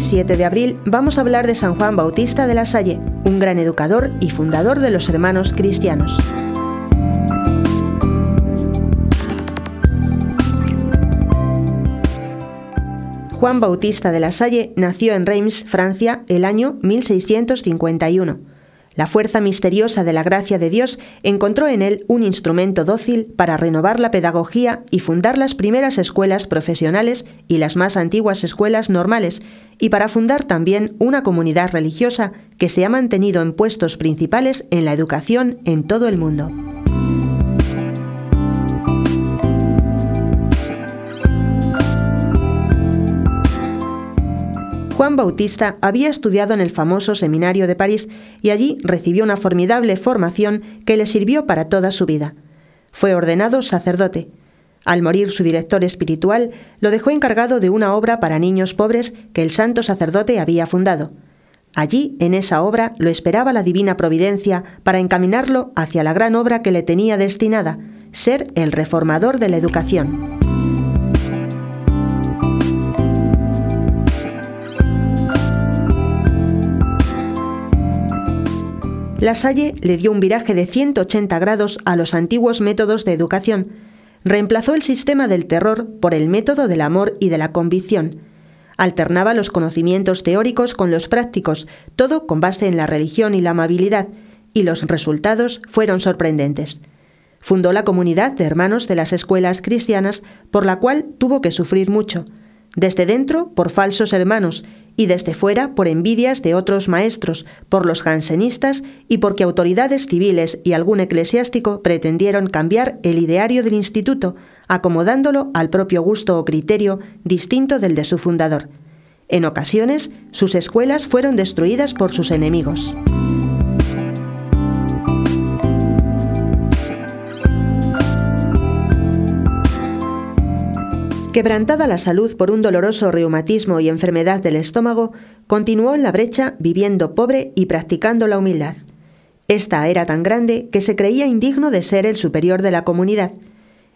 7 de abril vamos a hablar de San Juan Bautista de la Salle, un gran educador y fundador de los hermanos cristianos. Juan Bautista de la Salle nació en Reims, Francia, el año 1651. La fuerza misteriosa de la gracia de Dios encontró en él un instrumento dócil para renovar la pedagogía y fundar las primeras escuelas profesionales y las más antiguas escuelas normales, y para fundar también una comunidad religiosa que se ha mantenido en puestos principales en la educación en todo el mundo. Juan Bautista había estudiado en el famoso Seminario de París y allí recibió una formidable formación que le sirvió para toda su vida. Fue ordenado sacerdote. Al morir su director espiritual, lo dejó encargado de una obra para niños pobres que el santo sacerdote había fundado. Allí, en esa obra, lo esperaba la divina providencia para encaminarlo hacia la gran obra que le tenía destinada, ser el reformador de la educación. La Salle le dio un viraje de 180 grados a los antiguos métodos de educación. Reemplazó el sistema del terror por el método del amor y de la convicción. Alternaba los conocimientos teóricos con los prácticos, todo con base en la religión y la amabilidad, y los resultados fueron sorprendentes. Fundó la comunidad de hermanos de las escuelas cristianas, por la cual tuvo que sufrir mucho desde dentro por falsos hermanos y desde fuera por envidias de otros maestros, por los jansenistas y porque autoridades civiles y algún eclesiástico pretendieron cambiar el ideario del instituto, acomodándolo al propio gusto o criterio distinto del de su fundador. En ocasiones, sus escuelas fueron destruidas por sus enemigos. Quebrantada la salud por un doloroso reumatismo y enfermedad del estómago, continuó en la brecha viviendo pobre y practicando la humildad. Esta era tan grande que se creía indigno de ser el superior de la comunidad.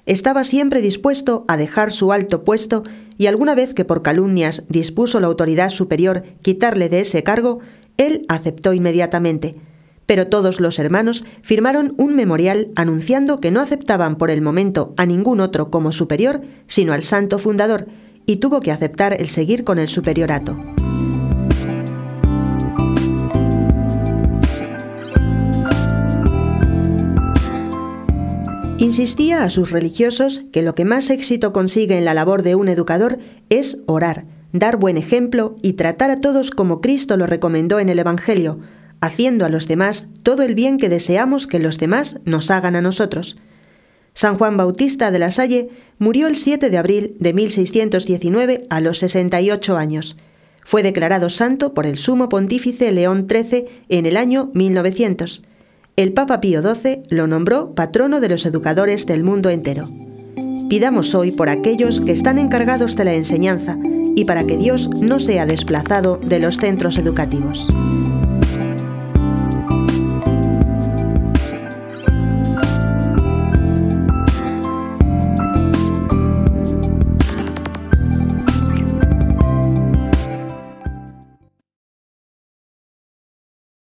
Estaba siempre dispuesto a dejar su alto puesto y alguna vez que por calumnias dispuso la autoridad superior quitarle de ese cargo, él aceptó inmediatamente, pero todos los hermanos firmaron un memorial anunciando que no aceptaban por el momento a ningún otro como superior, sino al santo fundador, y tuvo que aceptar el seguir con el superiorato. Insistía a sus religiosos que lo que más éxito consigue en la labor de un educador es orar, dar buen ejemplo y tratar a todos como Cristo lo recomendó en el Evangelio, haciendo a los demás todo el bien que deseamos que los demás nos hagan a nosotros. San Juan Bautista de la Salle murió el 7 de abril de 1619 a los 68 años. Fue declarado santo por el sumo pontífice León XIII en el año 1900. El Papa Pío XII lo nombró patrono de los educadores del mundo entero. Pidamos hoy por aquellos que están encargados de la enseñanza y para que Dios no sea desplazado de los centros educativos.